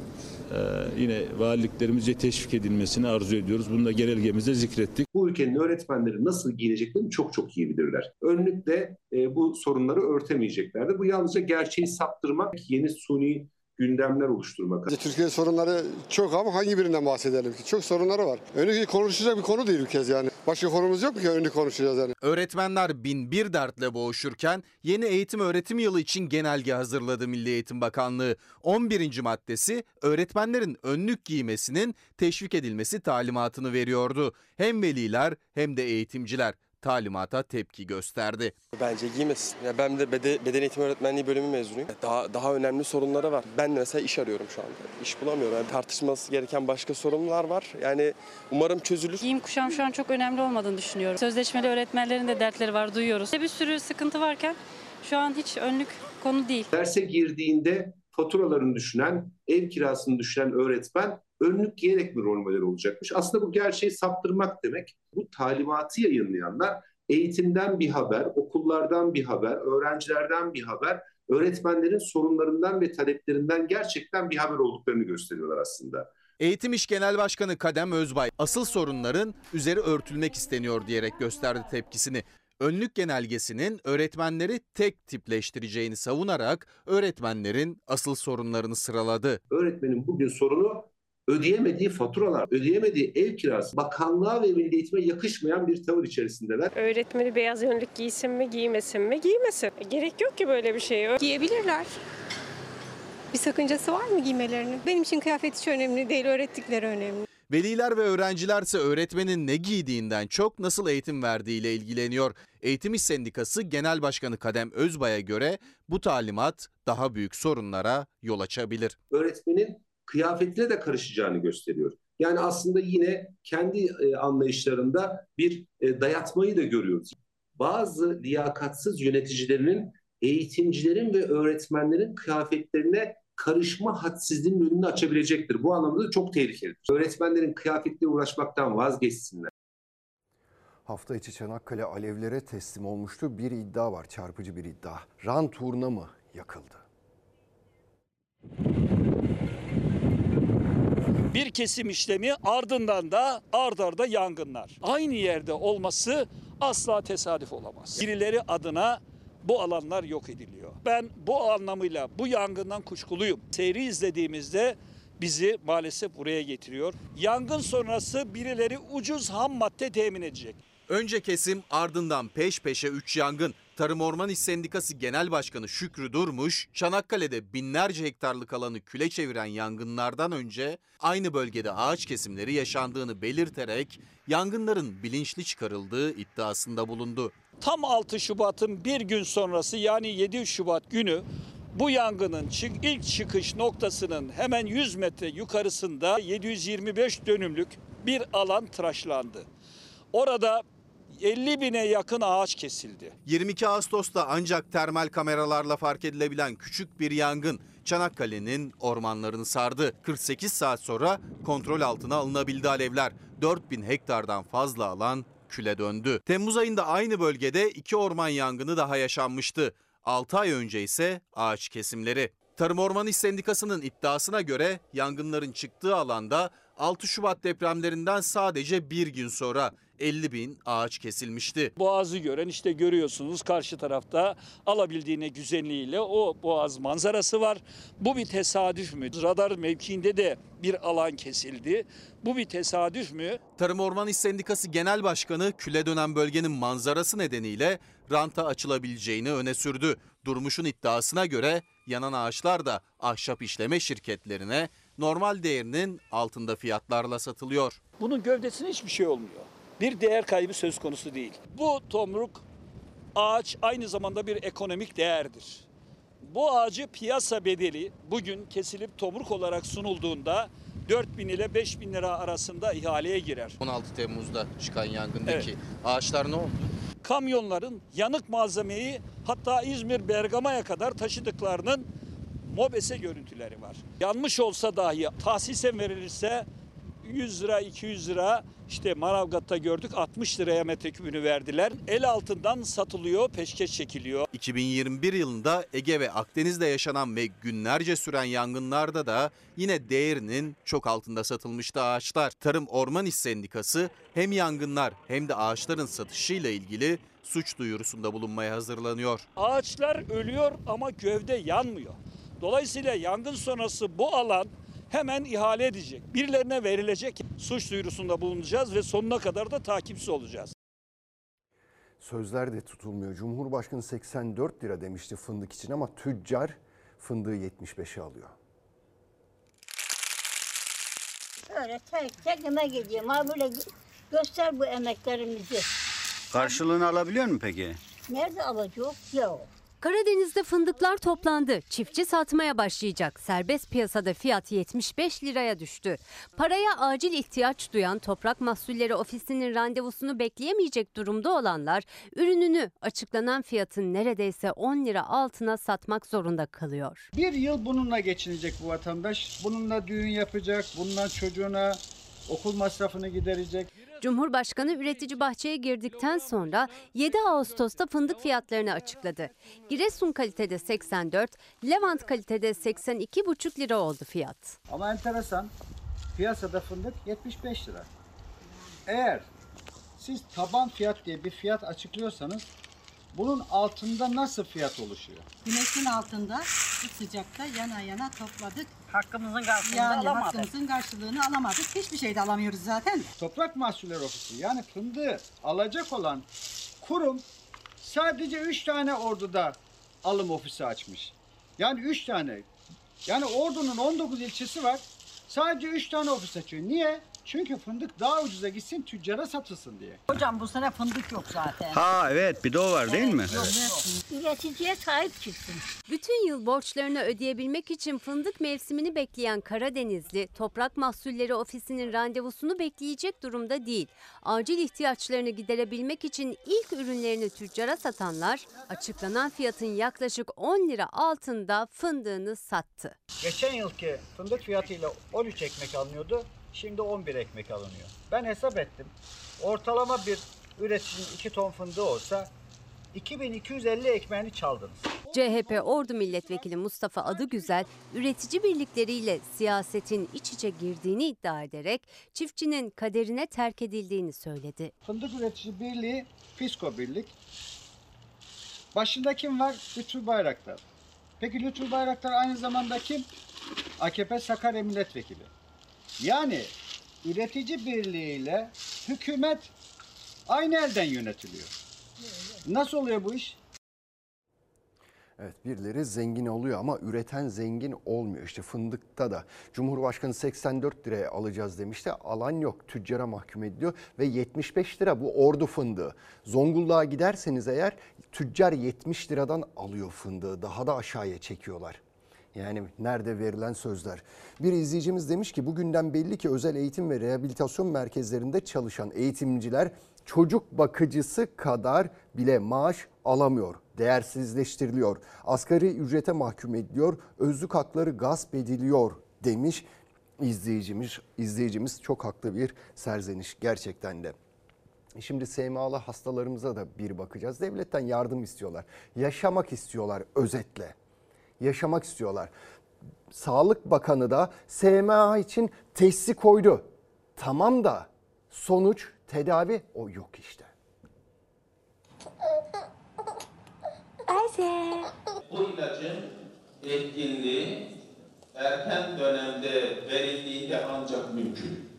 S28: yine valiliklerimizce teşvik edilmesini arzu ediyoruz. Bunu da genelgemizde zikrettik.
S29: Bu ülkenin öğretmenleri nasıl giyineceklerini çok çok iyi bilirler. Önlükle e, bu sorunları örtemeyeceklerdir. Bu yalnızca gerçeği saptırmak, yeni suni gündemler oluşturmak.
S14: Türkiye sorunları çok ama hangi birinden bahsedelim ki? Çok sorunları var. Önlük konuşacak bir konu değil bir kez yani. Başka konumuz yok mu ki önlük konuşacağız yani?
S2: Öğretmenler bin bir dertle boğuşurken yeni eğitim öğretim yılı için genelge hazırladı Milli Eğitim Bakanlığı. 11. maddesi öğretmenlerin önlük giymesinin teşvik edilmesi talimatını veriyordu. Hem veliler hem de eğitimciler talimata tepki gösterdi.
S30: Bence giymesin. Ya ben de bede, beden eğitimi öğretmenliği bölümü mezunuyum. Daha daha önemli sorunları var. Ben de mesela iş arıyorum şu anda. İş bulamıyorum. Yani tartışması gereken başka sorunlar var. Yani umarım çözülür.
S31: Giyim kuşam şu an çok önemli olmadığını düşünüyorum. Sözleşmeli öğretmenlerin de dertleri var duyuyoruz. Bir sürü sıkıntı varken şu an hiç önlük konu değil.
S29: Derse girdiğinde faturalarını düşünen, ev kirasını düşünen öğretmen önlük giyerek mi rol model olacakmış? Aslında bu gerçeği saptırmak demek. Bu talimatı yayınlayanlar eğitimden bir haber, okullardan bir haber, öğrencilerden bir haber, öğretmenlerin sorunlarından ve taleplerinden gerçekten bir haber olduklarını gösteriyorlar aslında.
S2: Eğitim İş Genel Başkanı Kadem Özbay asıl sorunların üzeri örtülmek isteniyor diyerek gösterdi tepkisini. Önlük genelgesinin öğretmenleri tek tipleştireceğini savunarak öğretmenlerin asıl sorunlarını sıraladı.
S29: Öğretmenin bugün sorunu ödeyemediği faturalar, ödeyemediği ev kirası, bakanlığa ve milli eğitime yakışmayan bir tavır içerisindeler.
S32: Öğretmeni beyaz önlük giysin mi giymesin mi giymesin. E, Gerek yok ki böyle bir şeye.
S33: Giyebilirler. Bir sakıncası var mı giymelerinin? Benim için kıyafet hiç önemli değil, öğrettikleri önemli.
S2: Veliler ve öğrencilerse öğretmenin ne giydiğinden çok nasıl eğitim verdiğiyle ilgileniyor. Eğitim İş Sendikası Genel Başkanı Kadem Özbay'a göre bu talimat daha büyük sorunlara yol açabilir.
S29: Öğretmenin kıyafetine de karışacağını gösteriyor. Yani aslında yine kendi e, anlayışlarında bir e, dayatmayı da görüyoruz. Bazı liyakatsız yöneticilerinin eğitimcilerin ve öğretmenlerin kıyafetlerine karışma hadsizliğinin önünü açabilecektir. Bu anlamda da çok tehlikelidir. Öğretmenlerin kıyafetle uğraşmaktan vazgeçsinler.
S1: Hafta içi Çanakkale alevlere teslim olmuştu. Bir iddia var, çarpıcı bir iddia. Rant uğruna mı yakıldı?
S34: Bir kesim işlemi ardından da ard arda yangınlar. Aynı yerde olması asla tesadüf olamaz. Birileri adına bu alanlar yok ediliyor. Ben bu anlamıyla bu yangından kuşkuluyum. Seyri izlediğimizde bizi maalesef buraya getiriyor. Yangın sonrası birileri ucuz ham madde temin edecek.
S2: Önce kesim ardından peş peşe 3 yangın. Tarım Orman İş Sendikası Genel Başkanı Şükrü Durmuş, Çanakkale'de binlerce hektarlık alanı küle çeviren yangınlardan önce aynı bölgede ağaç kesimleri yaşandığını belirterek yangınların bilinçli çıkarıldığı iddiasında bulundu.
S34: Tam 6 Şubat'ın bir gün sonrası yani 7 Şubat günü bu yangının ilk çıkış noktasının hemen 100 metre yukarısında 725 dönümlük bir alan tıraşlandı. Orada 50 bine yakın ağaç kesildi.
S2: 22 Ağustos'ta ancak termal kameralarla fark edilebilen küçük bir yangın Çanakkale'nin ormanlarını sardı. 48 saat sonra kontrol altına alınabildi alevler. 4000 hektardan fazla alan küle döndü. Temmuz ayında aynı bölgede iki orman yangını daha yaşanmıştı. 6 ay önce ise ağaç kesimleri. Tarım Orman İş Sendikası'nın iddiasına göre yangınların çıktığı alanda 6 Şubat depremlerinden sadece bir gün sonra 50 bin ağaç kesilmişti.
S34: Boğazı gören işte görüyorsunuz karşı tarafta alabildiğine güzelliğiyle o boğaz manzarası var. Bu bir tesadüf mü? Radar mevkiinde de bir alan kesildi. Bu bir tesadüf mü?
S2: Tarım Orman İş Sendikası Genel Başkanı küle dönen bölgenin manzarası nedeniyle ranta açılabileceğini öne sürdü. Durmuş'un iddiasına göre yanan ağaçlar da ahşap işleme şirketlerine normal değerinin altında fiyatlarla satılıyor.
S34: Bunun gövdesine hiçbir şey olmuyor. Bir değer kaybı söz konusu değil. Bu tomruk ağaç aynı zamanda bir ekonomik değerdir. Bu ağacı piyasa bedeli bugün kesilip tomruk olarak sunulduğunda 4 bin ile 5 bin lira arasında ihaleye girer.
S2: 16 Temmuz'da çıkan yangındaki
S34: Evet.
S2: ağaçlar ne oldu?
S34: Kamyonların yanık malzemeyi hatta İzmir Bergama'ya kadar taşıdıklarının mobese görüntüleri var. Yanmış olsa dahi tahsise verilirse 100 lira 200 lira işte Manavgat'ta gördük 60 liraya metrekübünü verdiler. El altından satılıyor, peşkeş çekiliyor.
S2: 2021 yılında Ege ve Akdeniz'de yaşanan ve günlerce süren yangınlarda da yine değerinin çok altında satılmıştı ağaçlar. Tarım Orman İş Sendikası hem yangınlar hem de ağaçların satışıyla ilgili suç duyurusunda bulunmaya hazırlanıyor.
S34: Ağaçlar ölüyor ama gövde yanmıyor. Dolayısıyla yangın sonrası bu alan hemen ihale edecek. Birilerine verilecek suç duyurusunda bulunacağız ve sonuna kadar da takipsiz olacağız.
S1: Sözler de tutulmuyor. Cumhurbaşkanı 84 lira demişti fındık için ama tüccar fındığı 75'e alıyor.
S35: Öyle tek tek emek ediyorum. Ha böyle göster bu emeklerimizi.
S36: Karşılığını alabiliyor mu peki?
S35: Nerede alacak? Yok.
S9: Karadeniz'de fındıklar toplandı. Çiftçi satmaya başlayacak. Serbest piyasada fiyat 75 liraya düştü. Paraya acil ihtiyaç duyan Toprak Mahsulleri Ofisi'nin randevusunu bekleyemeyecek durumda olanlar ürününü açıklanan fiyatın neredeyse 10 lira altına satmak zorunda kalıyor.
S36: Bir yıl bununla geçinecek bu vatandaş. Bununla düğün yapacak, bununla çocuğuna okul masrafını giderecek.
S9: Cumhurbaşkanı üretici bahçeye girdikten sonra 7 Ağustos'ta fındık fiyatlarını açıkladı. Giresun kalitede 84, Levant kalitede 82,5 lira oldu fiyat.
S36: Ama enteresan, piyasada fındık 75 lira. Eğer siz taban fiyat diye bir fiyat açıklıyorsanız bunun altında nasıl fiyat oluşuyor?
S37: Güneşin altında bu sıcakta yana yana topladık.
S38: Hakkımızın karşılığını
S37: yani
S38: alamadık.
S37: hakkımızın karşılığını alamadık. Hiçbir şey de alamıyoruz zaten.
S36: Toprak Mahsulleri Ofisi yani fındığı alacak olan kurum sadece 3 tane orduda alım ofisi açmış. Yani 3 tane. Yani ordunun 19 ilçesi var. Sadece 3 tane ofis açıyor. Niye? Çünkü fındık daha ucuza gitsin tüccara satılsın diye.
S38: Hocam bu sene fındık yok zaten.
S36: Ha evet bir de o var değil mi?
S35: Üreticiye sahip çıksın.
S9: Bütün yıl borçlarını ödeyebilmek için fındık mevsimini bekleyen Karadenizli, Toprak Mahsulleri Ofisi'nin randevusunu bekleyecek durumda değil. Acil ihtiyaçlarını giderebilmek için ilk ürünlerini tüccara satanlar, açıklanan fiyatın yaklaşık 10 lira altında fındığını sattı.
S36: Geçen yılki fındık fiyatıyla 13 ekmek alınıyordu. Şimdi 11 ekmek alınıyor. Ben hesap ettim. Ortalama bir üreticinin 2 ton fındığı olsa 2250 ekmeğini çaldınız.
S9: CHP Ordu Milletvekili Mustafa Adıgüzel, üretici birlikleriyle siyasetin iç içe girdiğini iddia ederek çiftçinin kaderine terk edildiğini söyledi.
S36: Fındık Üretici Birliği, Fisko Birlik. Başında kim var? Lütfü Bayraktar. Peki Lütfü Bayraktar aynı zamanda kim? AKP Sakarya Milletvekili. Yani üretici birliği ile hükümet aynı elden yönetiliyor. Nasıl oluyor bu iş?
S1: Evet birileri zengin oluyor ama üreten zengin olmuyor. İşte fındıkta da Cumhurbaşkanı 84 liraya alacağız demişti. Alan yok tüccara mahkum ediliyor ve 75 lira bu ordu fındığı. Zonguldak'a giderseniz eğer tüccar 70 liradan alıyor fındığı daha da aşağıya çekiyorlar. Yani nerede verilen sözler. Bir izleyicimiz demiş ki bugünden belli ki özel eğitim ve rehabilitasyon merkezlerinde çalışan eğitimciler çocuk bakıcısı kadar bile maaş alamıyor. Değersizleştiriliyor. Asgari ücrete mahkum ediliyor. Özlük hakları gasp ediliyor demiş izleyicimiz. İzleyicimiz çok haklı bir serzeniş gerçekten de. Şimdi SMA'lı hastalarımıza da bir bakacağız. Devletten yardım istiyorlar. Yaşamak istiyorlar özetle. Yaşamak istiyorlar. Sağlık Bakanı da SMA için teşhisi koydu. Tamam da sonuç tedavi o yok işte.
S39: Bu ilacın etkinliği erken dönemde verildiğinde ancak mümkün.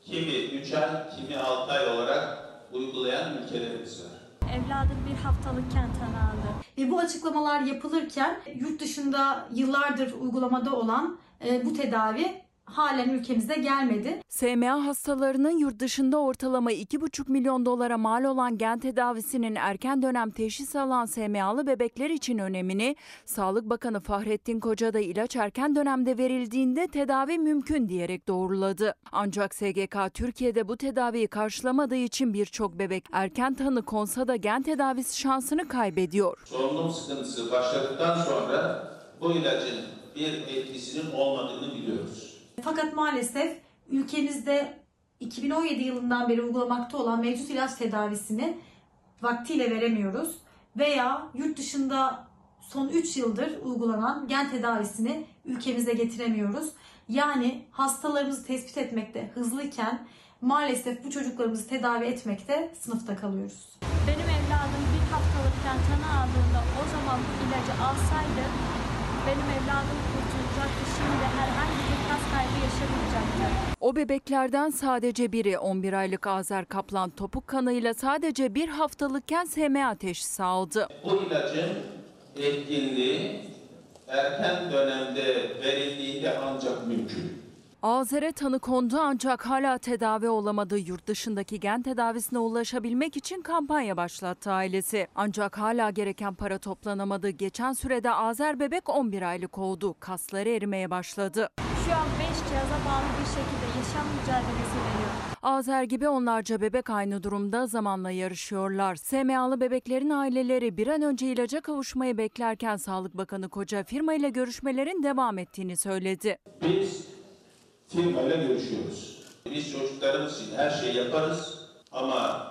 S39: Kimi 3 ay, kimi 6 ay olarak uygulayan ülkelerimiz var.
S40: Evladım bir haftalıkken tanı aldı.
S41: Ve bu açıklamalar yapılırken yurt dışında yıllardır uygulamada olan e, bu tedavi halen ülkemize gelmedi.
S20: SMA hastalarının yurt dışında ortalama 2,5 milyon dolara mal olan gen tedavisinin erken dönem teşhis alan SMA'lı bebekler için önemini Sağlık Bakanı Fahrettin Koca da ilaç erken dönemde verildiğinde tedavi mümkün diyerek doğruladı. Ancak SGK Türkiye'de bu tedaviyi karşılamadığı için birçok bebek erken tanı konsa da gen tedavisi şansını kaybediyor.
S39: Solunum sıkıntısı başladıktan sonra bu ilacın bir etkisinin olmadığını biliyoruz.
S41: Fakat maalesef ülkemizde 2017 yılından beri uygulamakta olan mevcut ilaç tedavisini vaktiyle veremiyoruz. Veya yurt dışında son 3 yıldır uygulanan gen tedavisini ülkemize getiremiyoruz. Yani hastalarımızı tespit etmekte hızlıyken maalesef bu çocuklarımızı tedavi etmekte sınıfta kalıyoruz.
S40: Benim evladım bir haftalıkken tanı aldığında o zaman bu ilacı alsaydı benim evladım kurtulacaktı. Şimdi herhangi kaybı yaşamayacaktı.
S20: O bebeklerden sadece biri 11 aylık Azer Kaplan topuk kanıyla sadece bir haftalıkken SMA teşhisi aldı.
S39: Bu ilacın etkinliği erken dönemde verildiğinde ancak mümkün.
S20: Azer'e tanı kondu ancak hala tedavi olamadı. Yurt dışındaki gen tedavisine ulaşabilmek için kampanya başlattı ailesi. Ancak hala gereken para toplanamadı. Geçen sürede Azer bebek 11 aylık oldu. Kasları erimeye başladı.
S40: Şu an 5 cihaza bağlı bir şekilde yaşam mücadelesi veriyor.
S20: Azer gibi onlarca bebek aynı durumda zamanla yarışıyorlar. SMA'lı bebeklerin aileleri bir an önce ilaca kavuşmayı beklerken Sağlık Bakanı Koca firma ile görüşmelerin devam ettiğini söyledi.
S39: Biz firmayla görüşüyoruz. Biz çocuklarımız için her şeyi yaparız ama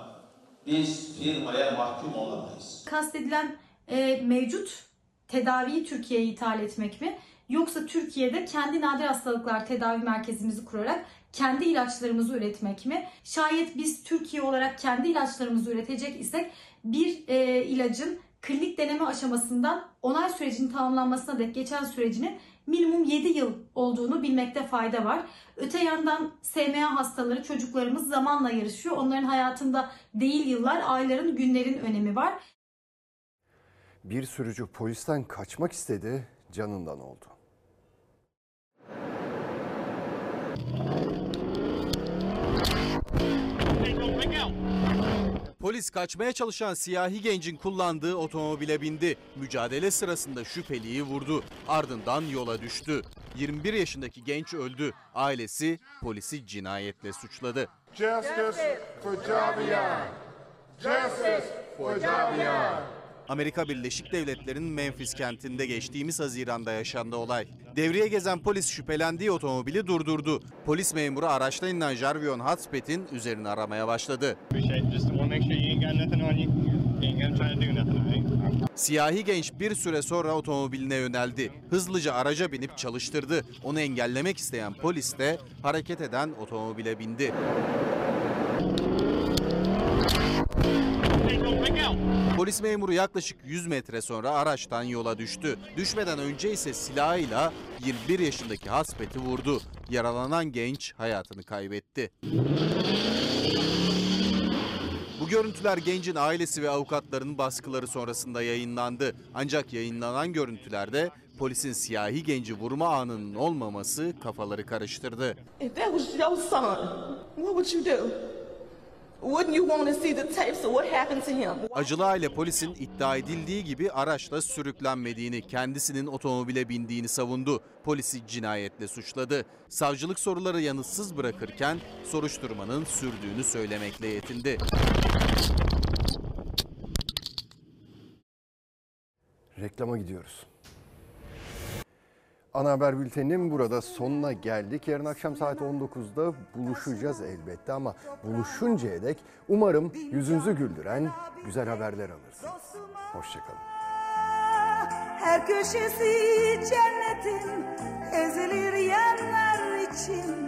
S39: biz firmaya mahkum olamayız.
S41: Kastedilen e, mevcut tedaviyi Türkiye'ye ithal etmek mi? Yoksa Türkiye'de kendi nadir hastalıklar tedavi merkezimizi kurarak kendi ilaçlarımızı üretmek mi? Şayet biz Türkiye olarak kendi ilaçlarımızı üretecek isek bir e, ilacın klinik deneme aşamasından onay sürecinin tamamlanmasına dek geçen sürecinin minimum 7 yıl olduğunu bilmekte fayda var. Öte yandan SMA hastaları çocuklarımız zamanla yarışıyor. Onların hayatında değil yıllar, ayların, günlerin önemi var.
S1: Bir sürücü polisten kaçmak istedi, canından oldu.
S2: Polis kaçmaya çalışan siyahi gencin kullandığı otomobile bindi. Mücadele sırasında şüpheliyi vurdu. Ardından yola düştü. 21 yaşındaki genç öldü. Ailesi polisi cinayetle suçladı.
S42: Justice for Javier. Justice for Javier.
S2: Amerika Birleşik Devletleri'nin Memphis kentinde geçtiğimiz Haziran'da yaşandı olay. Devriye gezen polis şüphelendiği otomobili durdurdu. Polis memuru araçtan inen Jarvion Hotspet'in üzerini aramaya başladı. Siyahi genç bir süre sonra otomobiline yöneldi. Hızlıca araca binip çalıştırdı. Onu engellemek isteyen polis de hareket eden otomobile bindi. Polis memuru yaklaşık 100 metre sonra araçtan yola düştü. Düşmeden önce ise silahıyla 21 yaşındaki Haspet'i vurdu. Yaralanan genç hayatını kaybetti. Bu görüntüler gencin ailesi ve avukatlarının baskıları sonrasında yayınlandı. Ancak yayınlanan görüntülerde polisin siyahi genci vurma anının olmaması kafaları karıştırdı.
S43: That was your son?
S2: Acılı aile polisin iddia edildiği gibi araçla sürüklenmediğini, kendisinin otomobile bindiğini savundu. Polisi cinayetle suçladı. Savcılık soruları yanıtsız bırakırken soruşturmanın sürdüğünü söylemekle yetindi.
S1: Reklama gidiyoruz. Ana Haber Bülteni'nin burada sonuna geldik. Yarın akşam saat 19'da buluşacağız elbette ama buluşuncaya dek umarım yüzünüzü güldüren güzel haberler alırsınız. Hoşçakalın.
S44: Her köşesi cennetin ezilir yerler için